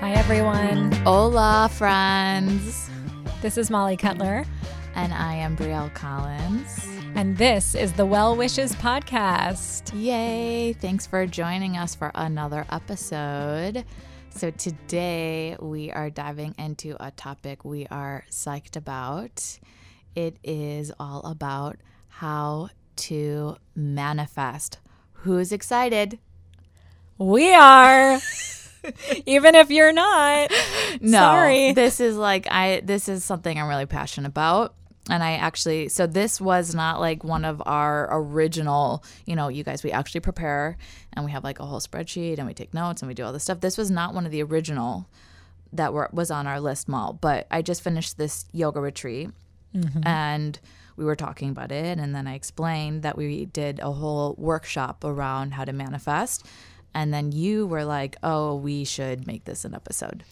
Hi, everyone. Hola, friends. This is Molly Cutler, And I am Brielle Collins. and this is the Well Wishes Podcast. Yay! Thanks for joining us for another episode. So, today we are diving into a topic we are psyched about. It is all about how to manifest. Who's excited? We are, even if you're not. No, Sorry. this is like I. This is something I'm really passionate about, and I actually. So this was not like one of our original. You know, you guys, we actually prepare, and we have like a whole spreadsheet, and we take notes, and we do all this stuff. This was not one of the original that were was on our list, Mal, But I just finished this yoga retreat, mm-hmm. and we were talking about it, and then I explained that we did a whole workshop around how to manifest. And then you were like, "Oh, we should make this an episode."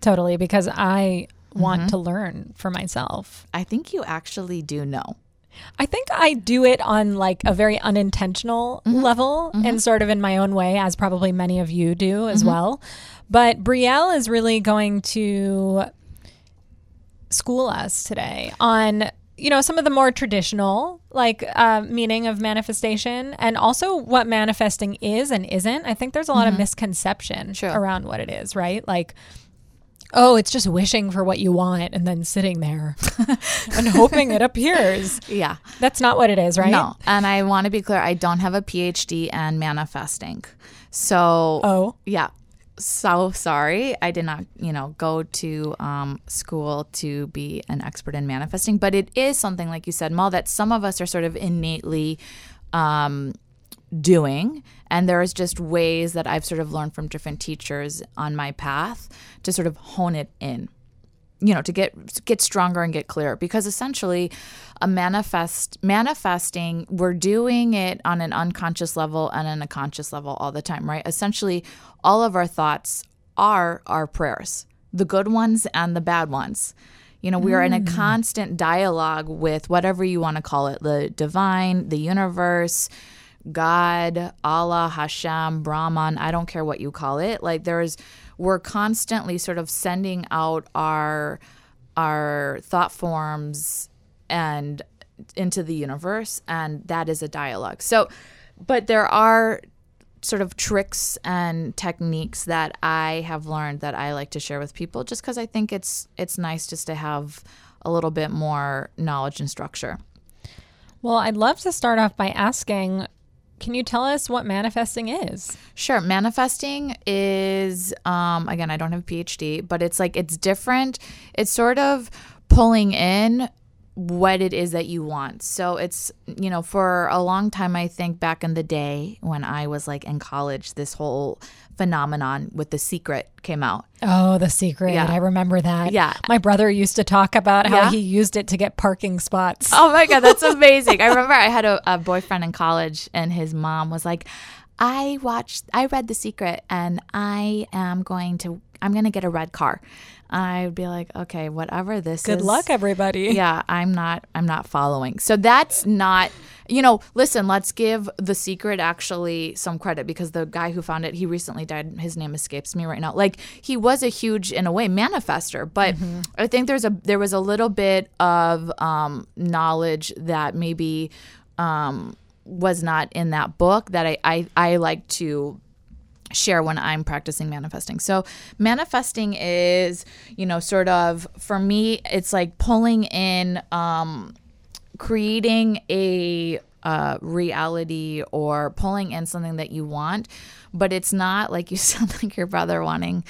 Totally, because I want mm-hmm. to learn for myself. I think you actually do know. I think I do it on like a very unintentional mm-hmm. level and mm-hmm. sort of in my own way, as probably many of you do as well. But Brielle is really going to school us today on you know some of the more traditional like uh, meaning of manifestation and also what manifesting is and isn't i think there's a lot of misconception Sure. around what it is right like oh it's just wishing for what you want and then sitting there and hoping it appears Yeah. that's not what it is right No. And I want to be clear I don't have a PhD in manifesting. So, oh yeah. So sorry. I did not, you know, go to um, school to be an expert in manifesting, but it is something, like you said, Mal, that some of us are sort of innately um, doing. And there's just ways that I've sort of learned from different teachers on my path to sort of hone it in. you know to get get stronger and get clearer because essentially a manifest manifesting we're doing it on an unconscious level and on a conscious level all the time right essentially all of our thoughts are our prayers the good ones and the bad ones you know we are in a mm. constant dialogue with whatever you want to call it the divine the universe God, Allah, Hashem, Brahman, I don't care what you call it. Like there's we're constantly sort of sending out our our thought forms and into the universe and that is a dialogue. So but there are sort of tricks and techniques that I have learned that I like to share with people just cuz I think it's it's nice just to have a little bit more knowledge and structure. well i'd love to start off by asking can you tell us what manifesting is Sure. Manifesting is, um, again, I don't have a PhD, but it's like it's different. It's sort of pulling in what it is that you want. So it's, you know, for a long time, I think back in the day when I was like in college, this whole phenomenon with The Secret came out. Oh, the secret. Yeah. I remember that. Yeah. My brother used to talk about how Yeah? he used it to get parking spots. Oh my God, that's amazing. I remember I had a, a boyfriend in college, and his mom was like, I watched, I read The Secret, and I am going to, I'm going to get a red car. I would be like, okay, whatever this Good is. luck, everybody. Yeah, I'm not, I'm not following. So that's not, you know, listen, let's give The Secret actually some credit because the guy who found it, he recently died. His name escapes me right now. Like he was a huge, in a way, manifester, but I think there's a, there was a little bit of um, knowledge that maybe um, was not in that book that I, I, I like to share when I'm practicing manifesting. So, manifesting is, you know, sort of for me, it's like pulling in, um, creating a uh, reality or pulling in something that you want, but it's not like you sound like your brother wanting,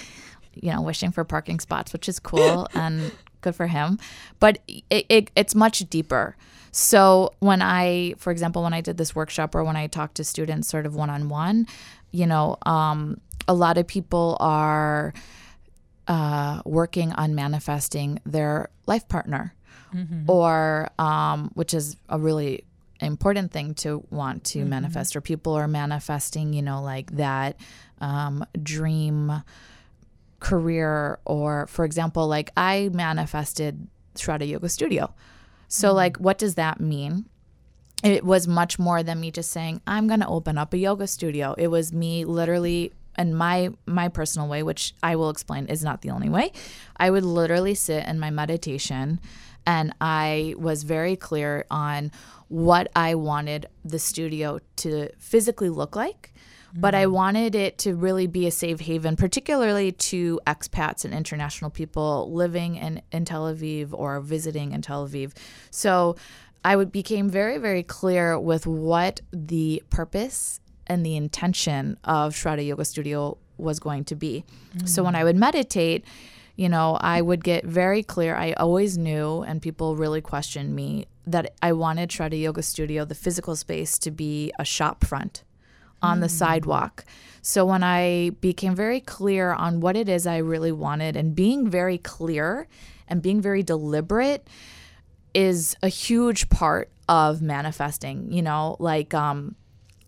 you know, wishing for parking spots, which is cool and good for him. But it, it, it's much deeper. So when I, for example, when I did this workshop or when I talked to students sort of one on one, you know, um, a lot of people are uh, working on manifesting their life partner, or um, which is a really important thing to want to manifest. Or people are manifesting, you know, like that um, dream career or for example like i manifested shraddha yoga studio. So like what does that mean it was much more than me just saying i'm going to open up a yoga studio. It was me literally in my my personal way which i will explain is not the only way. I would literally sit in my meditation and i was very clear on what i wanted the studio to physically look like but I mm. wanted it to really be a safe haven, particularly to expats and international people living in, in Tel Aviv or visiting in Tel Aviv. So I would became very, very clear with what the purpose and the intention of Shraddha Yoga Studio was going to be. So when I would meditate, you know, I would get very clear. I always knew, and people really questioned me, that I wanted Shraddha Yoga Studio, the physical space, to be a shop front on the mm. sidewalk. So when I became very clear on what it is I really wanted and being very clear and being very deliberate is a huge part of manifesting, you know, like um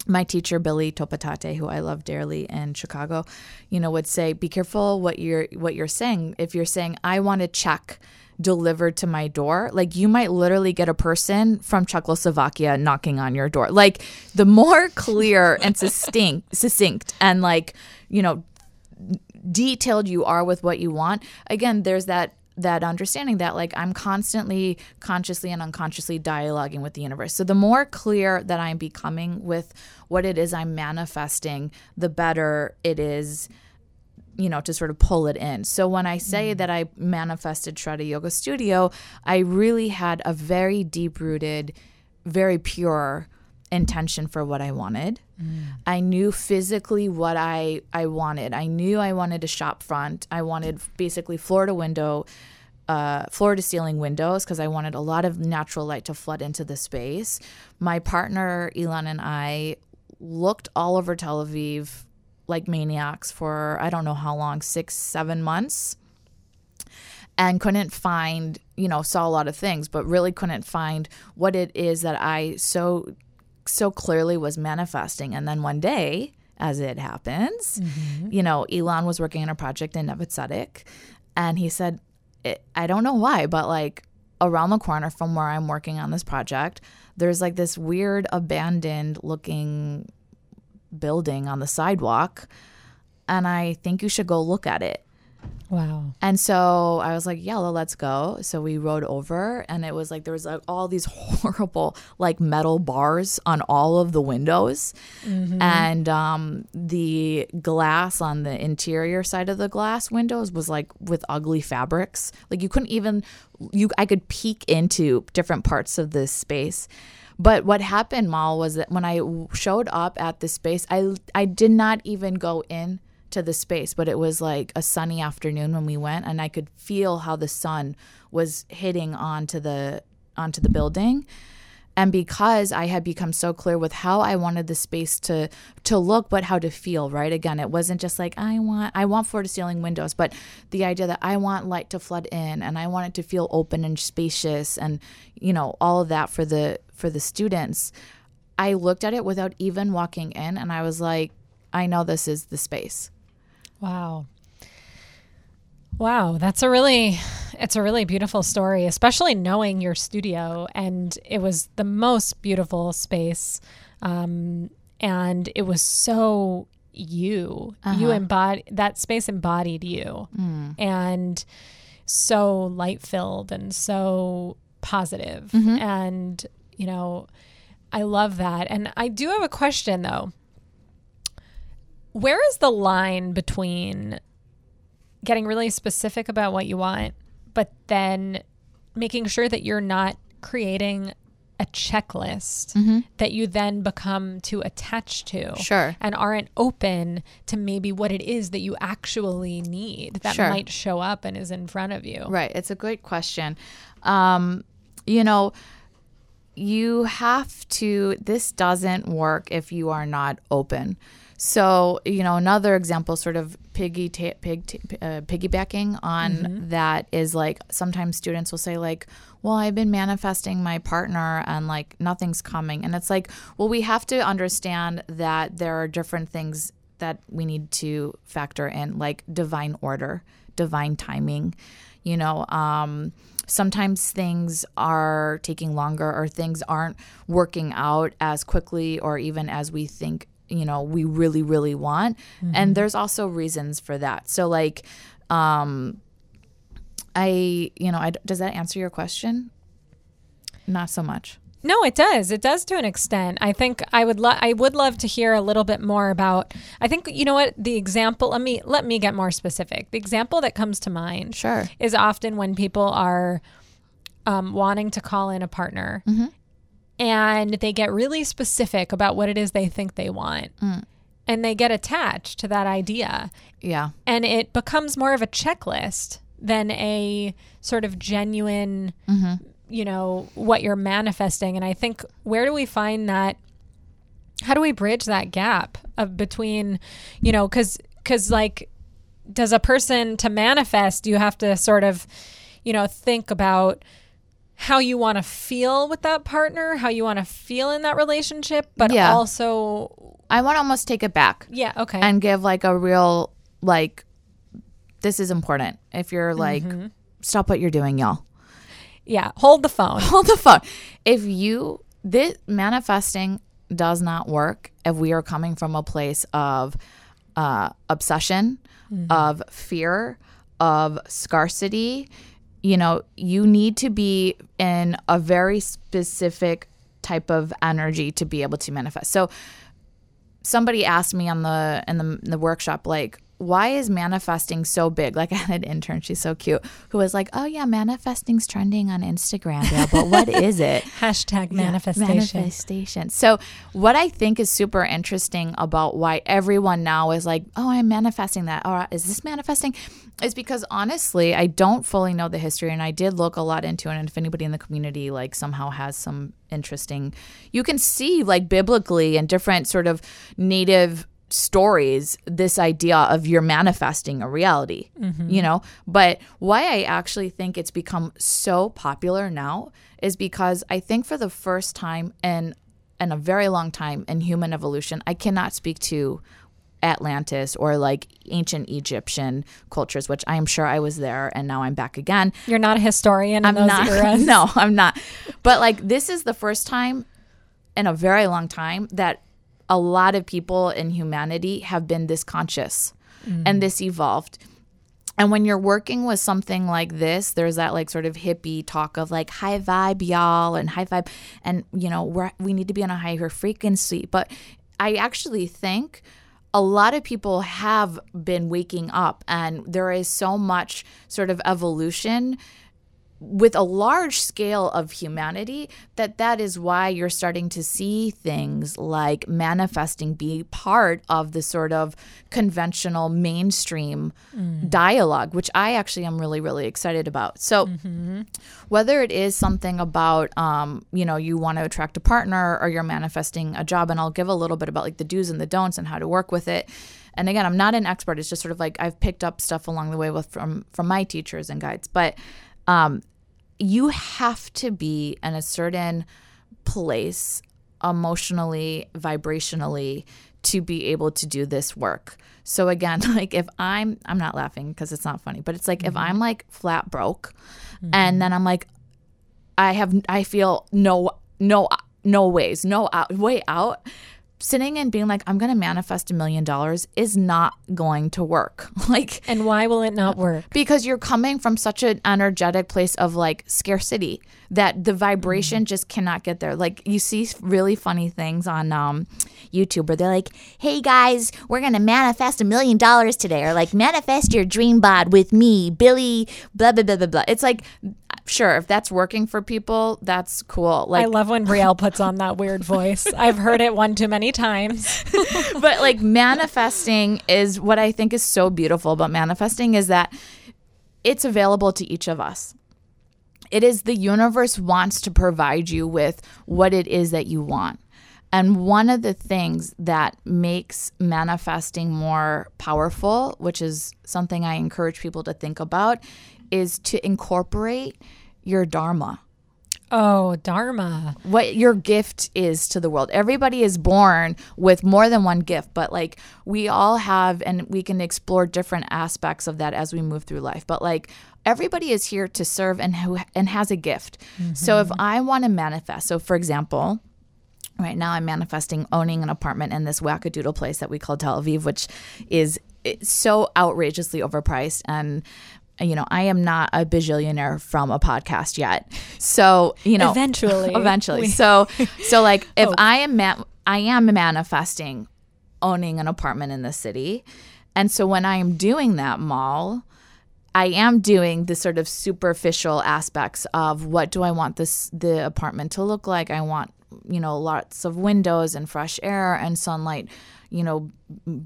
my teacher Billy Topatate, who I love dearly in Chicago, you know, would say, "Be careful what you're what you're saying. If you're saying I want a check delivered to my door, like you might literally get a person from Czechoslovakia knocking on your door. Like the more clear and succinct, succinct, and like you know, detailed you are with what you want. Again, there's that that understanding that like I'm constantly consciously and unconsciously dialoguing with the universe. So the more clear that I'm becoming with what it is I'm manifesting, the better it is you know to sort of pull it in. So when I say mm. that I manifested Shraddha Yoga Studio, I really had a very deep rooted, very pure intention for what I wanted. I knew physically what I I wanted. I knew I wanted a shop front. I wanted basically floor to window, uh, floor to ceiling windows because I wanted a lot of natural light to flood into the space. My partner Elon and I looked all over Tel Aviv like maniacs for I don't know how long, six, seven months and couldn't find, you know, saw a lot of things, but really couldn't find what it is that I so so clearly was manifesting. And then one day, as it happens, mm-hmm. you know, Elon was working on a project in Neve and he said, I don't know why, but like around the corner from where I'm working on this project, there's like this weird abandoned looking building on the sidewalk, and I think you should go look at it. Wow. And so I was like, yeah, well, let's go. So we rode over, and it was like there was like all these horrible like metal bars on all of the windows, and um, the glass on the interior side of the glass windows was like with ugly fabrics. Like you couldn't even you I could peek into different parts of this space. But what happened, Mal, was that when I showed up at the space, I I did not even go in to the space, but it was like a sunny afternoon when we went, and I could feel how the sun was hitting onto the onto the building. And because I had become so clear with how I wanted the space to to look, but how to feel, right? Again, it wasn't just like I want I want floor to ceiling windows, but the idea that I want light to flood in and I want it to feel open and spacious and you know, all of that for the for the students. I looked at it without even walking in and I was like, I know this is the space. Wow. Wow, that's a really it's a really beautiful story, especially knowing your studio and it was the most beautiful space. Um, and it was so you. You uh-huh. embody that space embodied you. Mm. And so light filled and so positive. Mm-hmm. And you know, I love that. And I do have a question though. Where is the line between getting really specific about what you want, but then making sure that you're not creating a checklist that you then become too attached to Sure. and aren't open to maybe what it is that you actually need that Sure. might show up and is in front of you. Right. It's a great question. Um, you know, you have to, this doesn't work if you are not open. So, you know, another example, sort of piggy ta- pig uh, piggybacking on that is like sometimes students will say like, "Well, I've been manifesting my partner and like nothing's coming," and it's like, well, we have to understand that there are different things that we need to factor in, like divine order, divine timing. You know, um, sometimes things are taking longer or things aren't working out as quickly or even as we think you know we really really want. Mm-hmm. and there's also reasons for that. So like um i you know I, does that answer your question? Not so much no, it does. It does to an extent. I think I would lo- I would love to hear a little bit more about I think you know what the example let me let me get more specific. The example that comes to mind sure is often when people are um, wanting to call in a partner mm-hmm. and they get really specific about what it is they think they want. Mm. And they get attached to that idea. Yeah. And it becomes more of a checklist than a sort of genuine mm-hmm you know what you're manifesting and i think where do we find that how do we bridge that gap of between you know because because like does a person to manifest you have to sort of you know think about how you want to feel with that partner how you want to feel in that relationship but yeah. also i want to almost take it back yeah okay and give like a real like this is important if you're like mm-hmm. stop what you're doing y'all yeah, hold the phone. Hold the phone. If you this manifesting does not work if we are coming from a place of uh, obsession, mm-hmm. of fear, of scarcity. You know, you need to be in a very specific type of energy to be able to manifest. So, somebody asked me on the in the, in the workshop, like, why is manifesting so big? Like I had an intern, she's so cute, who was like, "Oh yeah, manifesting's trending on Instagram, yeah, but what is it?" Hashtag manifestation. Yeah, manifestation. So what I think is super interesting about why everyone now is like, "Oh, I'm manifesting that," or "Is this manifesting?" is because honestly, I don't fully know the history, and I did look a lot into it. And if anybody in the community like somehow has some interesting, you can see like biblically and different sort of native stories this idea of you're manifesting a reality, mm-hmm. you know? But why I actually think it's become so popular now is because I think for the first time in in a very long time in human evolution, I cannot speak to Atlantis or like ancient Egyptian cultures, which I am sure I was there and now I'm back again. You're not a historian I'm not, eras. No, I'm not. But like this is the first time in a very long time that a lot of people in humanity have been this conscious mm. and this evolved. And when you're working with something like this, there's that like sort of hippie talk of like high vibe, y'all, and high vibe. And, you know, we're, we need to be on a higher frequency. But I actually think a lot of people have been waking up, and there is so much sort of evolution with a large scale of humanity that that is why you're starting to see things like manifesting be part of the sort of conventional mainstream mm. dialogue which i actually am really really excited about so mm-hmm. whether it is something about um, you know you want to attract a partner or you're manifesting a job and i'll give a little bit about like the do's and the don'ts and how to work with it and again i'm not an expert it's just sort of like i've picked up stuff along the way with from from my teachers and guides but um, you have to be in a certain place emotionally, vibrationally to be able to do this work. So again, like if I'm I'm not laughing because it's not funny, but it's like mm-hmm. if I'm like flat broke mm-hmm. and then I'm like I have I feel no no no ways, no out, way out sitting and being like i'm going to manifest a million dollars is not going to work. Like and why will it not work? because you're coming from such an energetic place of like scarcity that the vibration mm-hmm. just cannot get there. Like you see really funny things on um, youtube where they're like hey guys we're going to manifest a million dollars today or like manifest your dream bod with me billy blah blah blah blah blah. It's like sure if that's working for people that's cool. Like i love when brielle puts on that weird voice. I've heard it one too many times. But like manifesting is what i think is so beautiful about manifesting is that it's available to each of us. It is the universe wants to provide you with what it is that you want. And one of the things that makes manifesting more powerful, which is something I encourage people to think about, is to incorporate your dharma. Oh, Dharma. what your gift is to the world. Everybody is born with more than one gift, but like we all have, and we can explore different aspects of that as we move through life. But like everybody is here to serve and who and has a gift. So if mm-hmm. I want to manifest, so for example, right now I'm manifesting owning an apartment in this wackadoodle place that we call Tel Aviv, which is eh, so outrageously overpriced and you know, I am not a bajillionaire from a podcast yet. So, you know, Eventually. eventually. So, so like if Hope. I am ma- I am manifesting owning an apartment in the city. And so when I am doing that Mal, I am doing the sort of superficial aspects of what do I want this the apartment to look like? I want, you know, lots of windows and fresh air and sunlight, you know,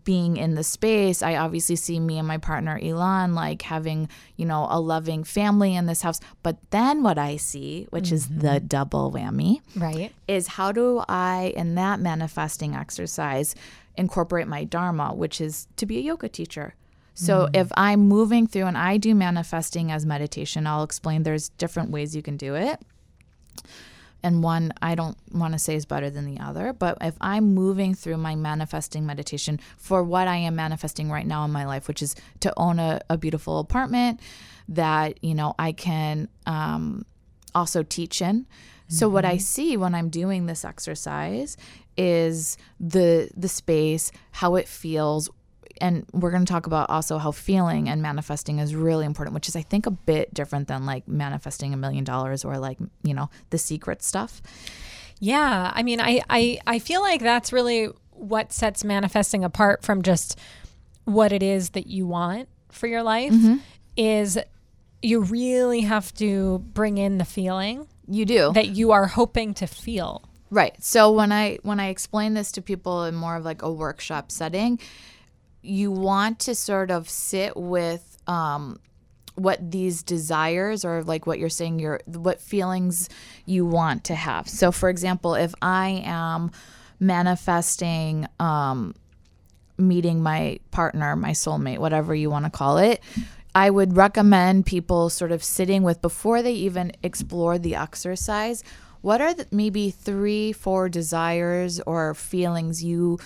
being in the space. I obviously see me and my partner Elon like having, you know, a loving family in this house. But then what I see, which is mm-hmm. the double whammy, Right. is how do I, in that manifesting exercise, incorporate my Dharma, which is to be a yoga teacher. So mm-hmm. if I'm moving through and I do manifesting as meditation, I'll explain there's different ways you can do it. And one I don't want to say is better than the other, but if I'm moving through my manifesting meditation for what I am manifesting right now in my life, which is to own a, a beautiful apartment that, you know, I can um, also teach in. So what I see when I'm doing this exercise is the the space, how it feels, and we're going to talk about also how feeling and manifesting is really important, which is I think a bit different than like manifesting a million dollars or like, you know, the secret stuff. Yeah, I mean, I, I I feel like that's really what sets manifesting apart from just what it is that you want for your life mm-hmm. is you really have to bring in the feeling You do. that you are hoping to feel. Right. So when I when I explain this to people in more of like a workshop setting, you want to sort of sit with um what these desires or like what you're saying your what feelings you want to have. So for example, if I am manifesting um meeting my partner, my soulmate, whatever you want to call it, I would recommend people sort of sitting with before they even explore the exercise. What are the, maybe three, four desires or feelings you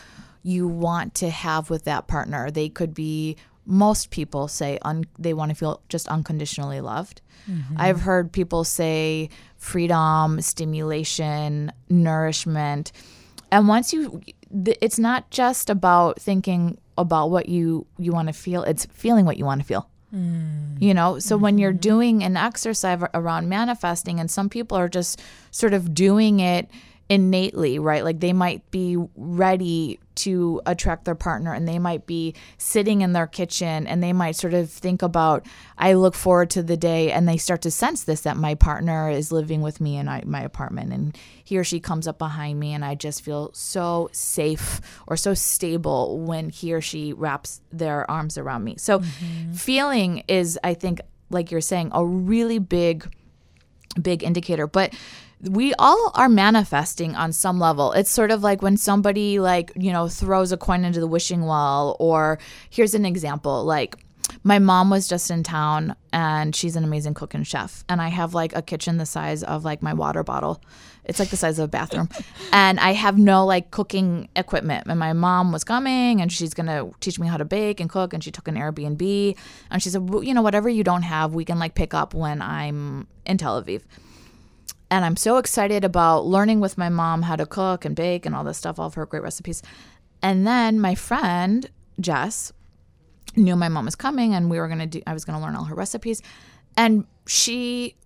you want to have with that partner? They could be most people say un, they want to feel just unconditionally loved. Mm-hmm. I've heard people say freedom, stimulation, nourishment. And once you it's not just about thinking about what you you want to feel, it's feeling what you want to feel. Mm. You know, so when you're mm-hmm. doing an exercise around manifesting, and some people are just sort of doing it innately, right? Like they might be ready to attract their partner and they might be sitting in their kitchen and they might sort of think about, I look forward to the day, and they start to sense this that my partner is living with me in my apartment and he or she comes up behind me and I just feel so safe or so stable when he or she wraps their arms around me. So mm-hmm. feeling is, I think, like you're saying, a really big big indicator but we all are manifesting on some level. It's sort of like when somebody like you know throws a coin into the wishing well or here's an example like my mom was just in town and she's an amazing cook and chef and i have like a kitchen the size of like my water bottle. It's like the size of a bathroom. And i have no like cooking equipment. And my mom was coming and she's gonna teach me how to bake and cook and she took an airbnb. And she said well, you know whatever you don't have we can like pick up when i'm in tel aviv and I'm so excited about learning with my mom how to cook and bake and all this stuff, all of her great recipes. And then my friend Jess knew my mom was coming and we were gonna do I was gonna learn all her recipes. And she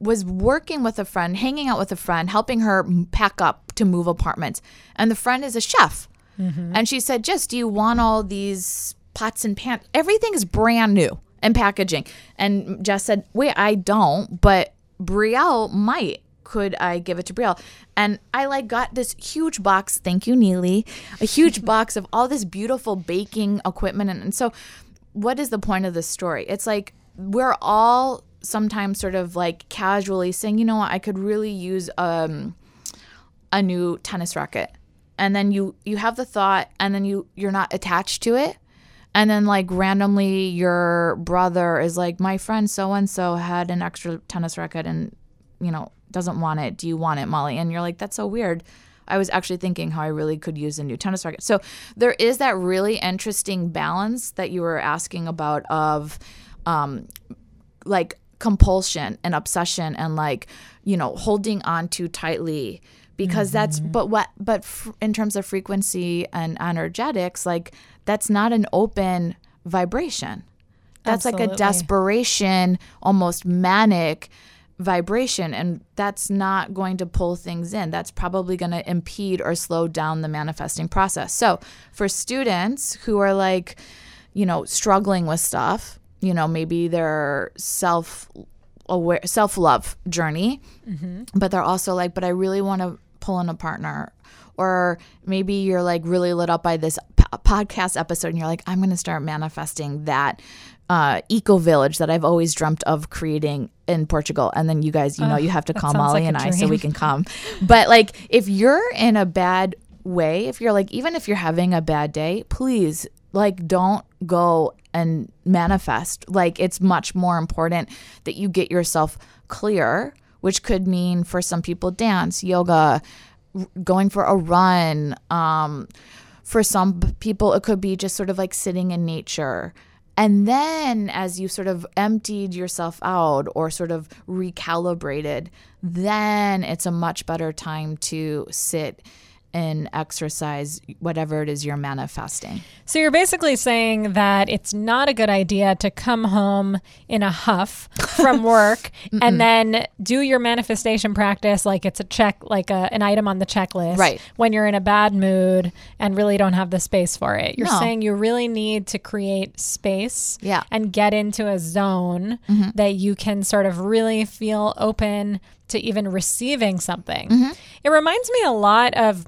was working with a friend, hanging out with a friend, helping her pack up to move apartments. And the friend is a chef. Mm-hmm. And she said, Jess, do you want all these pots and pans? Everything is brand new and packaging. And Jess said, Wait, I don't, but Brielle might. Could I give it to Brielle? And I like got this huge box. Thank you, Neely. A huge box of all this beautiful baking equipment. And, and so, what is the point of this story? It's like we're all sometimes sort of like casually saying, you know what, I could really use um, a new tennis racket. And then you you have the thought, and then you you're not attached to it. And then like randomly, your brother is like, my friend so and so had an extra tennis racket, and you know doesn't want it. Do you want it, Molly? And you're like, that's so weird. I was actually thinking how I really could use a new tennis racket. So there is that really interesting balance that you were asking about of um, like compulsion and obsession and like, you know, holding on too tightly because mm-hmm. that's but what but f- in terms of frequency and energetics like that's not an open vibration that's Absolutely. like a desperation almost manic vibration and that's not going to pull things in that's probably going to impede or slow down the manifesting process so for students who are like you know struggling with stuff you know maybe their self aware self love journey mm-hmm. but they're also like but i really want to pull in a partner or maybe you're like really lit up by this p- podcast episode and you're like i'm going to start manifesting that uh, eco village that I've always dreamt of creating in Portugal. And then you guys, you know, you have to call Molly like and I so we can come. But like, if you're in a bad way, if you're like, even if you're having a bad day, please, like, don't go and manifest. Like, it's much more important that you get yourself clear, which could mean for some people dance, yoga, going for a run. Um, for some people, it could be just sort of like sitting in nature. And then, as you sort of emptied yourself out or sort of recalibrated, then it's a much better time to sit and exercise whatever it is you're manifesting. So you're basically saying that it's not a good idea to come home in a huff from work and then do your manifestation practice like it's a check like a, an item on the checklist right. when you're in a bad mood and really don't have the space for it. You're no. saying you really need to create space yeah. and get into a zone mm-hmm. that you can sort of really feel open to even receiving something. Mm-hmm. It reminds me a lot of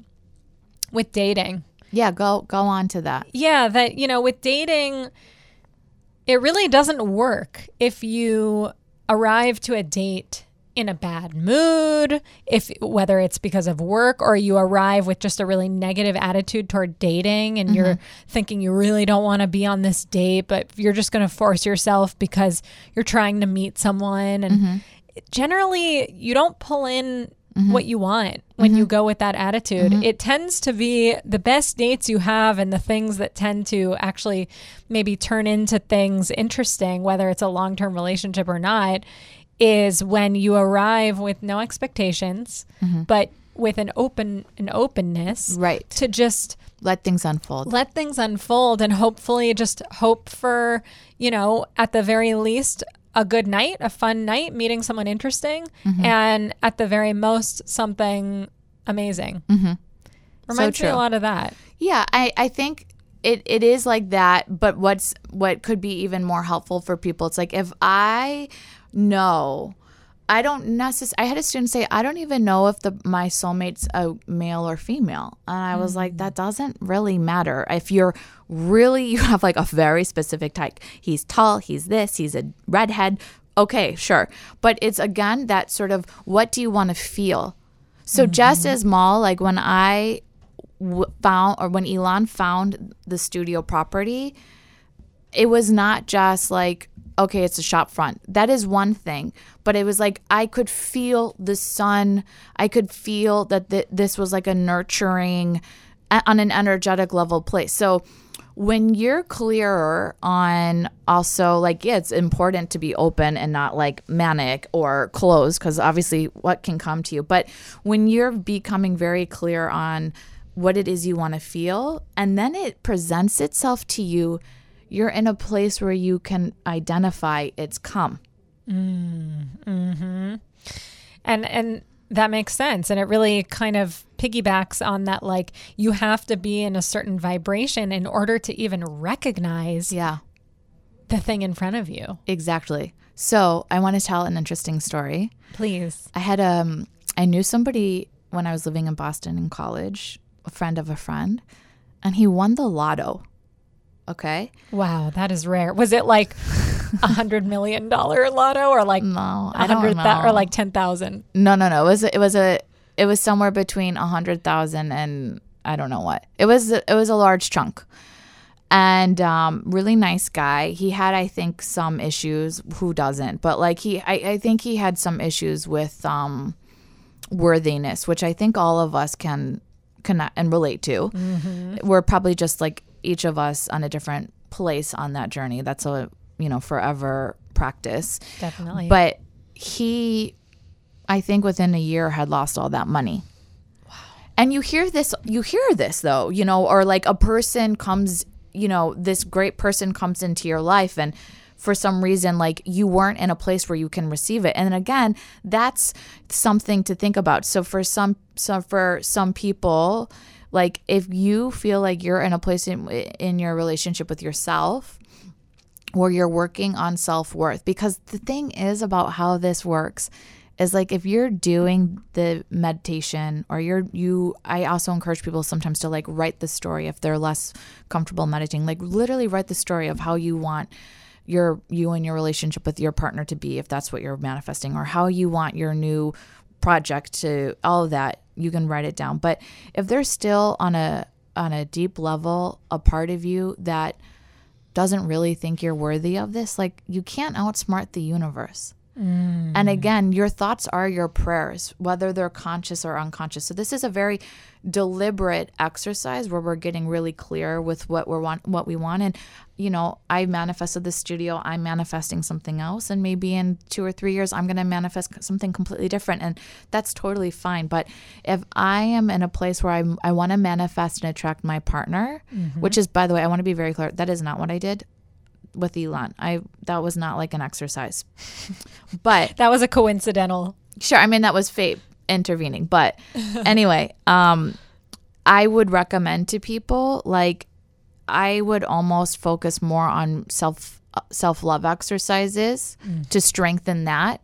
with dating. Yeah, go go on to that. Yeah, that you know, with dating it really doesn't work if you arrive to a date in a bad mood, if whether it's because of work or you arrive with just a really negative attitude toward dating and mm-hmm. you're thinking you really don't want to be on this date, but you're just going to force yourself because you're trying to meet someone and mm-hmm. generally you don't pull in mm-hmm. what you want when mm-hmm. you go with that attitude. Mm-hmm. It tends to be the best dates you have and the things that tend to actually maybe turn into things interesting, whether it's a long term relationship or not, is when you arrive with no expectations, mm-hmm. but with an open an openness right to just let things unfold let things unfold and hopefully just hope for you know at the very least a good night, a fun night, meeting someone interesting, mm-hmm. and at the very most, something amazing. Mm-hmm. Reminds so me a lot of that. Yeah, I, I think it, it is like that, but what's what could be even more helpful for people, it's like if I know I don't necessarily. I had a student say, "I don't even know if the my soulmate's a male or female," and I was mm-hmm. like, "That doesn't really matter. If you're really, you have like a very specific type. He's tall. He's this. He's a redhead. Okay, sure. But it's again that sort of what do you want to feel? So mm-hmm. just as Mal, like when I w- found or when Elon found the studio property, it was not just like okay, it's a shop front. That is one thing. But it was like I could feel the sun. I could feel that th- this was like a nurturing, on an energetic level place. So when you're clearer on also like yeah it's important to be open and not like manic or closed because obviously what can come to you but when you're becoming very clear on what it is you want to feel and then it presents itself to you you're in a place where you can identify it's come. Mm, hmm And and that makes sense, and it really kind of piggybacks on that. Like you have to be in a certain vibration in order to even recognize, yeah, the thing in front of you. Exactly. So I want to tell an interesting story. Please. I had um I knew somebody when I was living in Boston in college, a friend of a friend, and he won the lotto. Okay. Wow, that is rare. Was it like a hundred million dollar lotto or like no, I don't know. or like ten thousand? No, no, no. It was it was a it was somewhere between a hundred thousand and I don't know what. It was it was a large chunk, and um, really nice guy. He had I think some issues. Who doesn't? But like he, I, I think he had some issues with um, worthiness, which I think all of us can connect and relate to. We're probably just like each of us on a different place on that journey. That's a you know forever practice. Definitely. But he, I think within a year had lost all that money. Wow. And you hear this, you hear this though, you know, or like a person comes, you know, this great person comes into your life and for some reason, like you weren't in a place where you can receive it. And again, that's something to think about. So for some, some for some people, like if you feel like you're in a place in, in your relationship with yourself where you're working on self worth. Because the thing is about how this works is like if you're doing the meditation or you're you I also encourage people sometimes to like write the story if they're less comfortable meditating like literally write the story of how you want your you and your relationship with your partner to be if that's what you're manifesting or how you want your new project to all of that you can write it down but if there's still on a on a deep level a part of you that doesn't really think you're worthy of this, like you can't outsmart the universe. And again, your thoughts are your prayers, whether they're conscious or unconscious. So this is a very deliberate exercise where we're getting really clear with what we want, what we want. And you know, I manifested the studio. I'm manifesting something else, and maybe in two or three years, I'm going to manifest something completely different, and that's totally fine. But if I am in a place where I'm, I want to manifest and attract my partner, mm-hmm. which is, by the way, I want to be very clear, that is not what I did with Elon. I that was not like an exercise. But that was a coincidental. sure, I mean that was fate intervening. But anyway, um I would recommend to people like I would almost focus more on self uh, self-love exercises mm. to strengthen that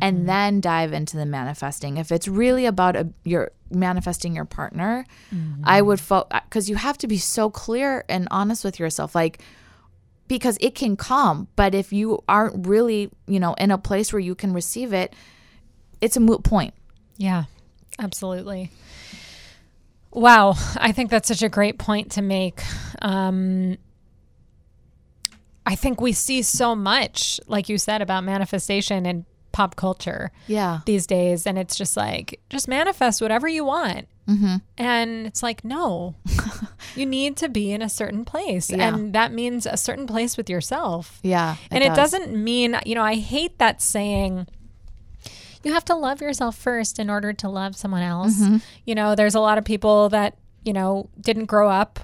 and mm-hmm. then dive into the manifesting. If it's really about a, your manifesting your partner, I mm-hmm. would fo- uh, cuz you have to be so clear and honest with yourself like because it can come but if you aren't really you know in a place where you can receive it it's a moot point Yeah, absolutely. Wow, I think that's such a great point to make. Um, I think we see so much, like you said, about manifestation and pop culture yeah these days, and it's just like just manifest whatever you want. mm-hmm. And it's like, no, you need to be in a certain place. Yeah. And that means a certain place with yourself. yeah and it does. doesn't mean, you know, I hate that saying, you have to love yourself first in order to love someone else. Mm-hmm. You know, there's a lot of people that, you know, didn't grow up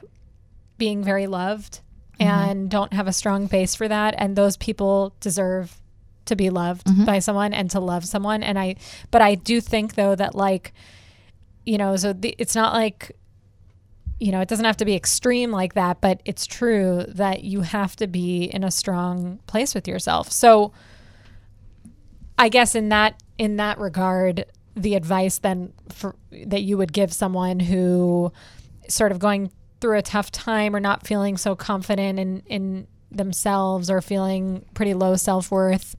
being very loved Mm-hmm. and don't have a strong base for that. And those people deserve to be loved Mm-hmm. by someone and to love someone. And I, but I do think though that like, you know, so the, it's not like, you know, it doesn't have to be extreme like that, but it's true that you have to be in a strong place with yourself. So I guess in that in that regard, the advice then for that you would give someone who sort of going through a tough time or not feeling so confident in in themselves or feeling pretty low self-worth,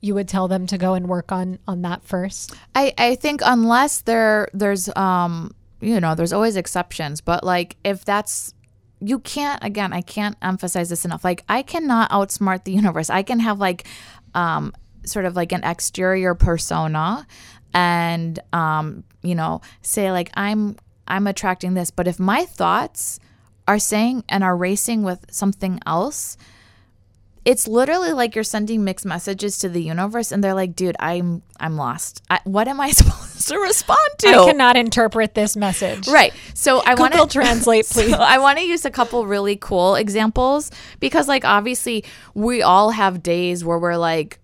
you would tell them to go and work on on that first. I, I think unless there there's um you know there's always exceptions but like if that's you can't again i can't emphasize this enough like i cannot outsmart the universe. I can have like um sort of like an exterior persona and um you know say like i'm i'm attracting this but if my thoughts are saying and are racing with something else it's literally like you're sending mixed messages to the universe and they're like dude i'm i'm lost I, what am i supposed to respond to I cannot interpret this message. right so i want to Translate, please. so I want to use a couple really cool examples because, like, obviously, we all have days where we're like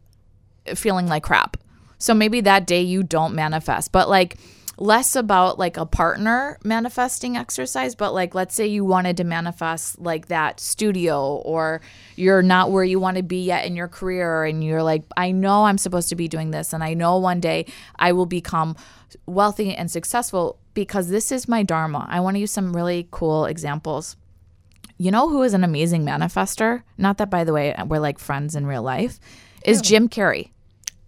feeling like crap. So maybe that day you don't manifest, but like less about like a partner manifesting exercise, but like let's say you wanted to manifest like that studio or you're not where you want to be yet in your career and you're like, I know I'm supposed to be doing this and I know one day I will become wealthy and successful because this is my dharma. I want to use some really cool examples. You know who is an amazing manifester? Not that, by the way, we're like friends in real life. Is Jim Carrey.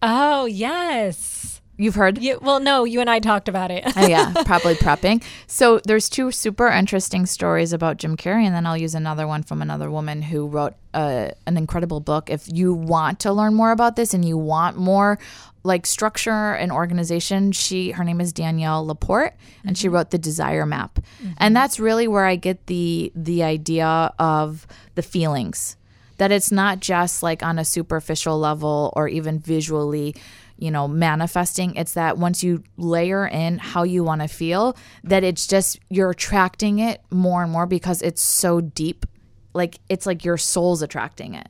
Oh, yes. You've heard? You, well, no, you and I talked about it. Oh, yeah, probably prepping. So there's two super interesting stories about Jim Carrey, and then I'll use another one from another woman who wrote uh, an incredible book. If you want to learn more about this and you want more like structure and organization, she her name is Danielle Laporte, and she wrote the Desire Map, and that's really where I get the the idea of the feelings that it's not just like on a superficial level or even visually you know manifesting. It's that once you layer in how you want to feel that it's just you're attracting it more and more because it's so deep. Like it's like your soul's attracting it.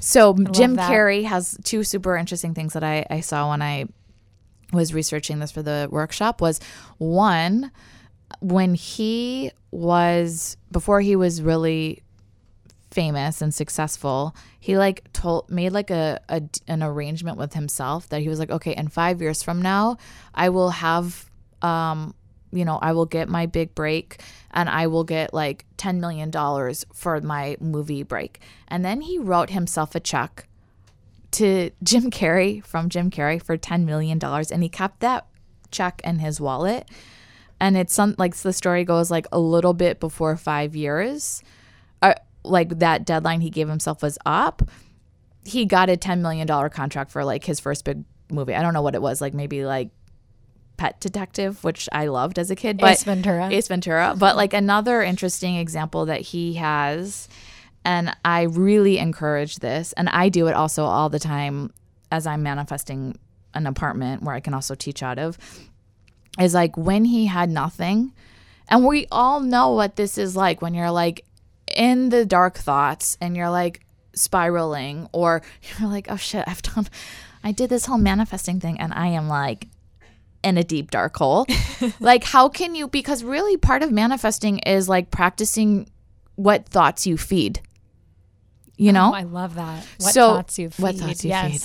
So jim carrey has two super interesting things that I, I saw when i was researching this for the workshop was one when he was before he was really famous and successful he like told made like a, a an arrangement with himself that he was like okay in five years from now i will have um you know i will get my big break and i will get like 10 million dollars for my movie break. And then he wrote himself a check to jim carrey from jim carrey for 10 million dollars and he kept that check in his wallet. And it's some like the story goes like a little bit before five years. Uh, like that deadline he gave himself was up he got a $10 million contract for like his first big movie i don't know what it was like maybe like pet detective which i loved as a kid but Ace Ventura. ace ventura but like another interesting example that he has and i really encourage this and i do it also all the time as i'm manifesting an apartment where i can also teach out of is like when he had nothing and we all know what this is like when you're like in the dark thoughts and you're like spiraling or you're like oh shit i've done i did this whole manifesting thing and i am like in a deep dark hole like how can you because really part of manifesting is like practicing what thoughts you feed you oh, know Oh, I love that. What So- thoughts you feed. what thoughts you feed.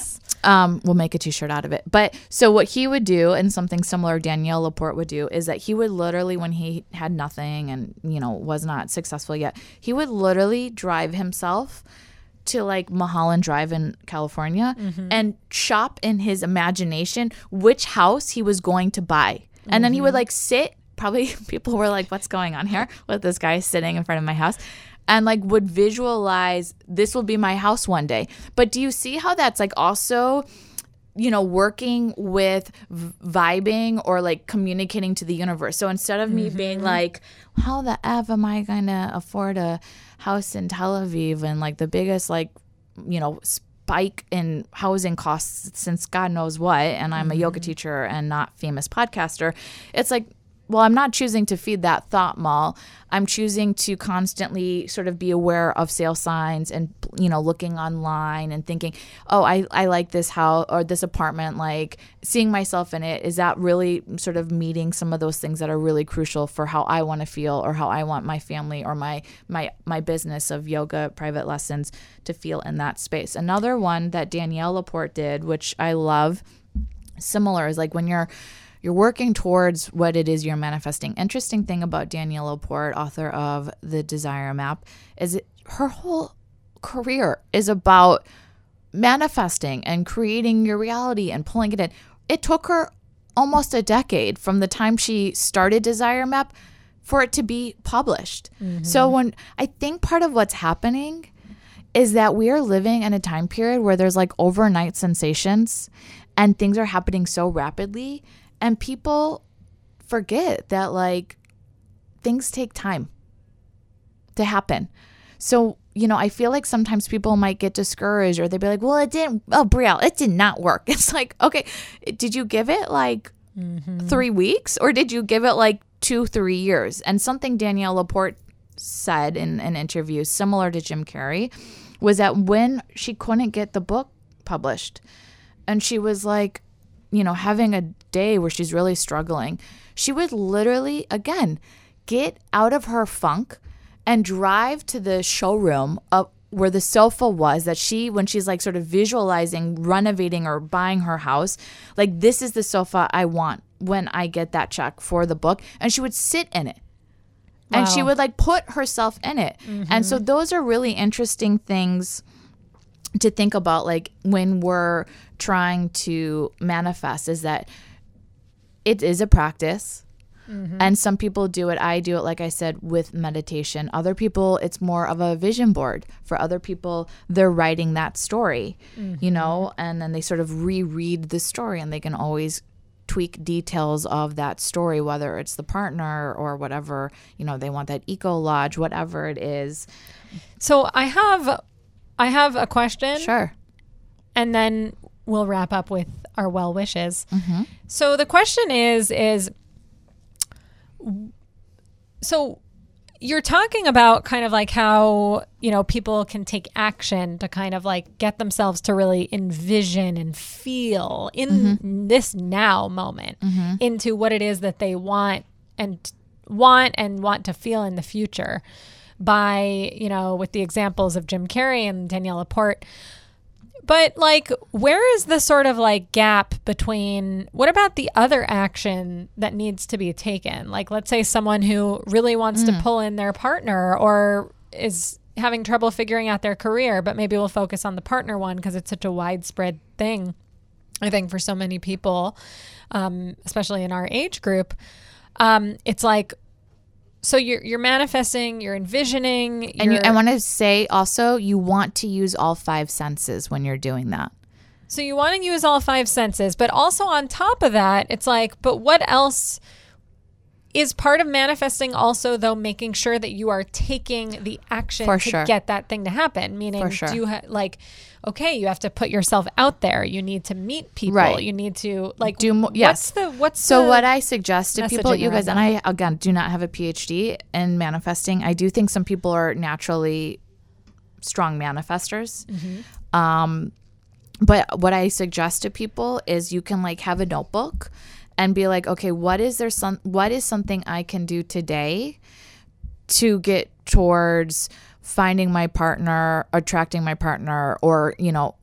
Um, we'll make a t-shirt out of it. But so what he would do, and something similar Danielle Laporte would do, is that he would literally, when he had nothing and you know was not successful yet, he would literally drive himself to like Mulholland Drive in California and shop in his imagination which house he was going to buy, and then he would like sit. Probably people were like, "What's going on here with this guy sitting in front of my house?" And like would visualize this will be my house one day. But do you see how that's like also you know working with v- vibing or like communicating to the universe. So instead of me mm-hmm. being like how the f am I going to afford a house in Tel Aviv and like the biggest like you know spike in housing costs since God knows what and I'm a yoga mm-hmm. teacher and not famous podcaster. It's like well, I'm not choosing to feed that thought Mal. I'm choosing to constantly sort of be aware of sale signs and you know looking online and thinking, oh, I, I like this house or this apartment. Like seeing myself in it is that really sort of meeting some of those things that are really crucial for how I want to feel or how I want my family or my my my business of yoga private lessons to feel in that space. Another one that Danielle Laporte did, which I love, similar is like when you're you're working towards what it is you're manifesting. Interesting thing about Danielle Laporte, author of The Desire Map, is it, her whole career is about manifesting and creating your reality and pulling it in. It took her almost a decade from the time she started Desire Map for it to be published. Mm-hmm. So when I think part of what's happening is that we are living in a time period where there's like overnight sensations and things are happening so rapidly and people forget that like things take time to happen. So, you know, I feel like sometimes people might get discouraged or they'd be like, well, it didn't, oh, Brielle, it did not work. It's like, okay, did you give it like mm-hmm. three weeks or did you give it like two, three years? And something Danielle Laporte said in an interview similar to Jim Carrey was that when she couldn't get the book published and she was like, you know, having a day where she's really struggling, she would literally, again, get out of her funk and drive to the showroom of where the sofa was that she when she's like sort of visualizing renovating or buying her house like this is the sofa i want when i get that check for the book. And she would sit in it. And she would like put herself in it. And so mm-hmm. those are really interesting things to think about like when we're trying to manifest is that it is a practice. Mm-hmm. And some people do it. I do it, like I said, with meditation. Other people, it's more of a vision board. For other people, they're writing that story, you mm-hmm. know, and then they sort of reread the story and they can always tweak details of that story, whether it's the partner or whatever, you know, they want that eco lodge, whatever it is. So I have I have a question Sure. and then we'll wrap up with our well wishes. Mm-hmm. So the question is is so you're talking about kind of like how you know people can take action to kind of like get themselves to really envision and feel in this now moment into what it is that they want and want and want to feel in the future by you know with the examples of Jim Carrey and Danielle Laporte but like, where is the sort of like gap between what about the other action that needs to be taken? Like, let's say someone who really wants to pull in their partner or is having trouble figuring out their career, but maybe we'll focus on the partner one because it's such a widespread thing. I think for so many people, um, especially in our age group, um, it's like, so you're you're manifesting, you're envisioning, And you, I want to say also, you want to use all five senses when you're doing that. So you want to use all five senses, but also on top of that, it's like, but what else is part of manifesting also though making sure that you are taking the action For to sure. get that thing to happen meaning sure. do you ha- like okay you have to put yourself out there you need to meet people Right. you need to like Do mo- what's yes. the what's So the, what I suggest to people, you guys, and I again do not have a PhD in manifesting. I do think some people are naturally strong manifestors. Um, but what I suggest to people is you can like have a notebook and be like, okay, what is there some what is something I can do today to get towards finding my partner, attracting my partner, or you know,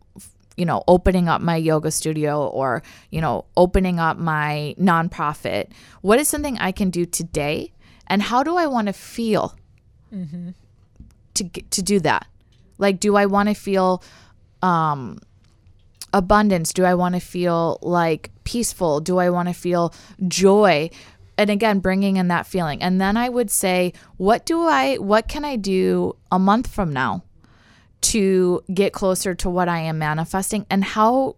you know, opening up my yoga studio, or you know, opening up my nonprofit. What is something I can do today, and how do I want to feel to get, to do that? Like, do I want to feel um, abundance? Do I want to feel like peaceful? Do I want to feel joy? And again, bringing in that feeling. And then I would say, what do I, what can I do a month from now to get closer to what I am manifesting? And how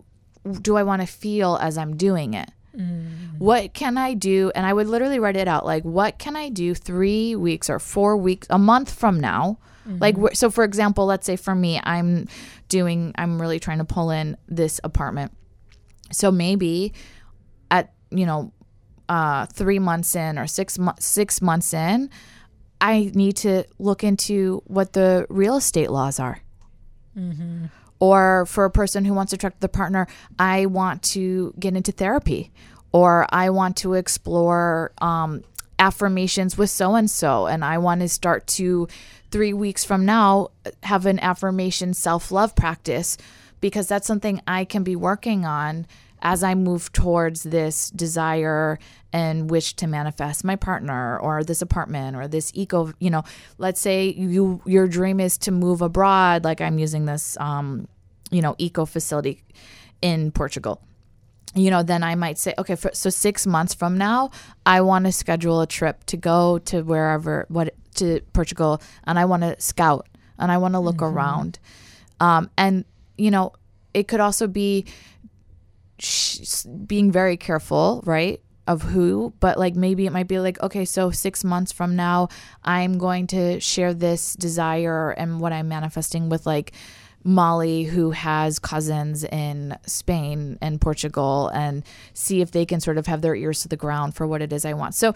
do I want to feel as I'm doing it? Mm. What can I do? And I would literally write it out like, what can I do three weeks or four weeks, a month from now? Mm-hmm. Like, so for example, let's say for me, I'm doing, I'm really trying to pull in this apartment. So maybe at, you know, uh, three months in or six months, six months in, I need to look into what the real estate laws are. Or for a person who wants to attract the partner, I want to get into therapy, or I want to explore um, affirmations with so and so, and I want to start to three weeks from now have an affirmation self love practice because that's something I can be working on as I move towards this desire and wish to manifest my partner or this apartment or this eco, you know, let's say you your dream is to move abroad like I'm using this um, you know, eco facility in Portugal. You know, then I might say, okay, for, so six months from now, I want to schedule a trip to go to wherever, what to Portugal, and I want to scout and I want to look around. Um, and you know, it could also be being very careful, right? Of who, but like maybe it might be like, okay, so six months from now, I'm going to share this desire and what I'm manifesting with like Molly, who has cousins in Spain and Portugal, and see if they can sort of have their ears to the ground for what it is I want. So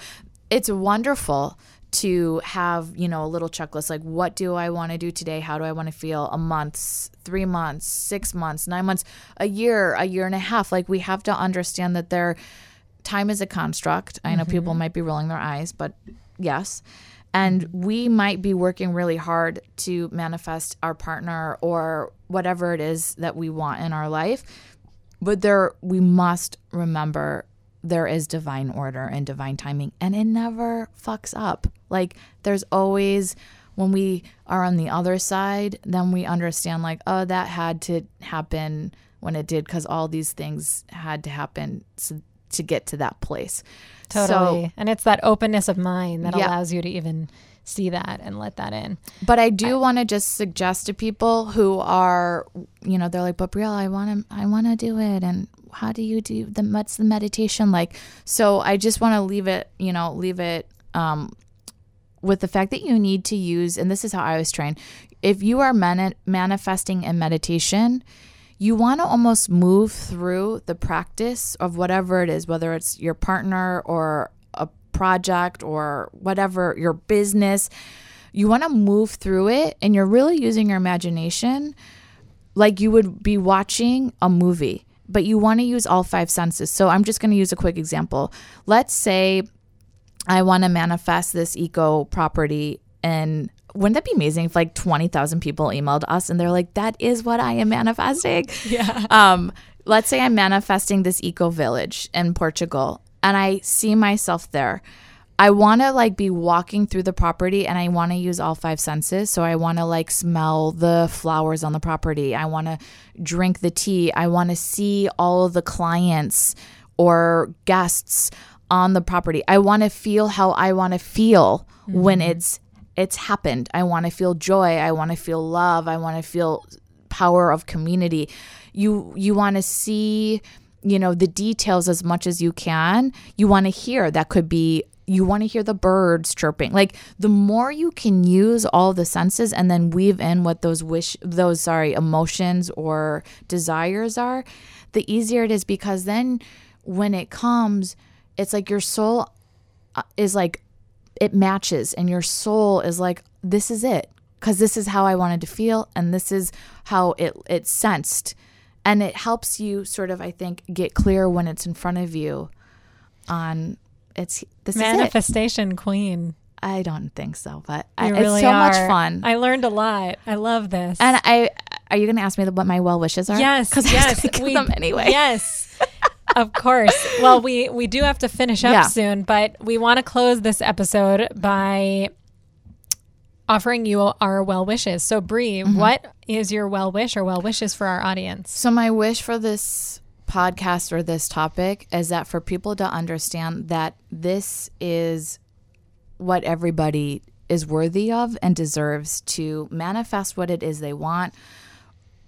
it's wonderful to have you know a little checklist like what do i want to do today? How do i want to feel? A month three months six months nine months a year a year and a half. Like we have to understand that their time is a construct. I know people mm-hmm. might be rolling their eyes but yes. And we might be working really hard to manifest our partner or whatever it is that we want in our life but there we must remember there is divine order and divine timing and it never fucks up like there's always when we are on the other side, then we understand like, oh, that had to happen when it did because all these things had to happen to, to get to that place. Totally. So, and it's that openness of mind that Yeah. allows you to even see that and let that in. but I do want to just suggest to people who are, you know, they're like, but Brielle, I want to, I want to do it, and how do you do the what's the meditation like? So I just want to leave it, you know, leave it um, with the fact that you need to use, and this is how I was trained. If you are mani- manifesting in meditation, you want to almost move through the practice of whatever it is, whether it's your partner or a project or whatever, your business. You want to move through it and you're really using your imagination like you would be watching a movie, but you want to use all five senses. So I'm just going to use a quick example. Let's say I want to manifest this eco property and wouldn't that be amazing if like 20,000 people emailed us and they're like that is what I am manifesting. Yeah. Um let's say I'm manifesting this eco village in Portugal and I see myself there. I want to like be walking through the property and I want to use all five senses. So I want to like smell the flowers on the property. I want to drink the tea. I want to see all of the clients or guests on the property. I want to feel how I want to feel when mm-hmm. it's it's happened. I want to feel joy. I want to feel love. I want to feel power of community. You you want to see, you know, the details as much as you can. You want to hear that could be you want to hear the birds chirping. Like the more you can use all the senses and then weave in what those wish those sorry emotions or desires are, the easier it is because then when it comes, it's like your soul uh, is like it matches and your soul is like this is it because this is how I wanted to feel and this is how it it sensed and it helps you sort of I think get clear when it's in front of you on it's this is it. Manifestation queen. I don't think so, but I, You it's really so much fun. I learned a lot. I love this. and I are you going to ask me what my well wishes are? yes, because yes, I gonna we them anyway. Yes, of course. Well, we we do have to finish up Yeah. soon, but we want to close this episode by offering you our well wishes. So, Bree, Mm-hmm. what is your well wish or well wishes for our audience? So my wish for this podcast or this topic is that for people to understand that this is what everybody is worthy of and deserves to manifest what it is they want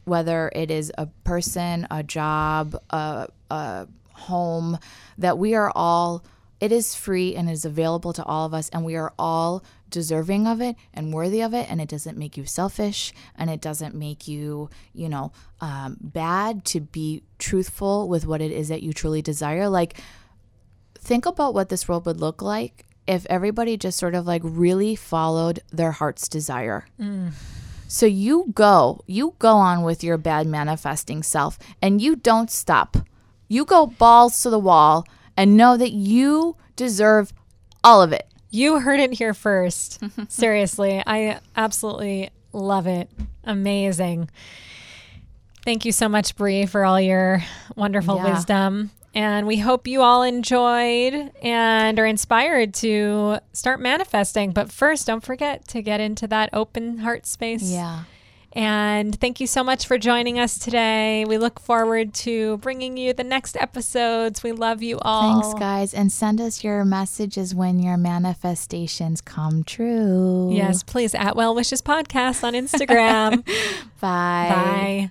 whether it is a person, a job, a, a home, that we are all, it is free and is available to all of us, and we are all deserving of it and worthy of it. And it doesn't make you selfish and it doesn't make you, you know, um, bad to be truthful with what it is that you truly desire. Like, think about what this world would look like if everybody just sort of like really followed their heart's desire. So you go, you go on with your bad manifesting self and you don't stop. You go balls to the wall and know that you deserve all of it. You heard it here first. Seriously, I absolutely love it. Amazing. Thank you so much, Bree, for all your wonderful Yeah. wisdom. And we hope you all enjoyed and are inspired to start manifesting. But first, don't forget to get into that open heart space. Yeah. And thank you so much for joining us today. We look forward to bringing you the next episodes. We love you all. Thanks, guys. And send us your messages when your manifestations come true. Yes, please. At Well Wishes Podcast on Instagram. Bye. Bye.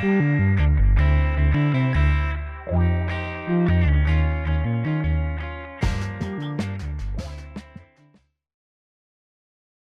Mm-hmm.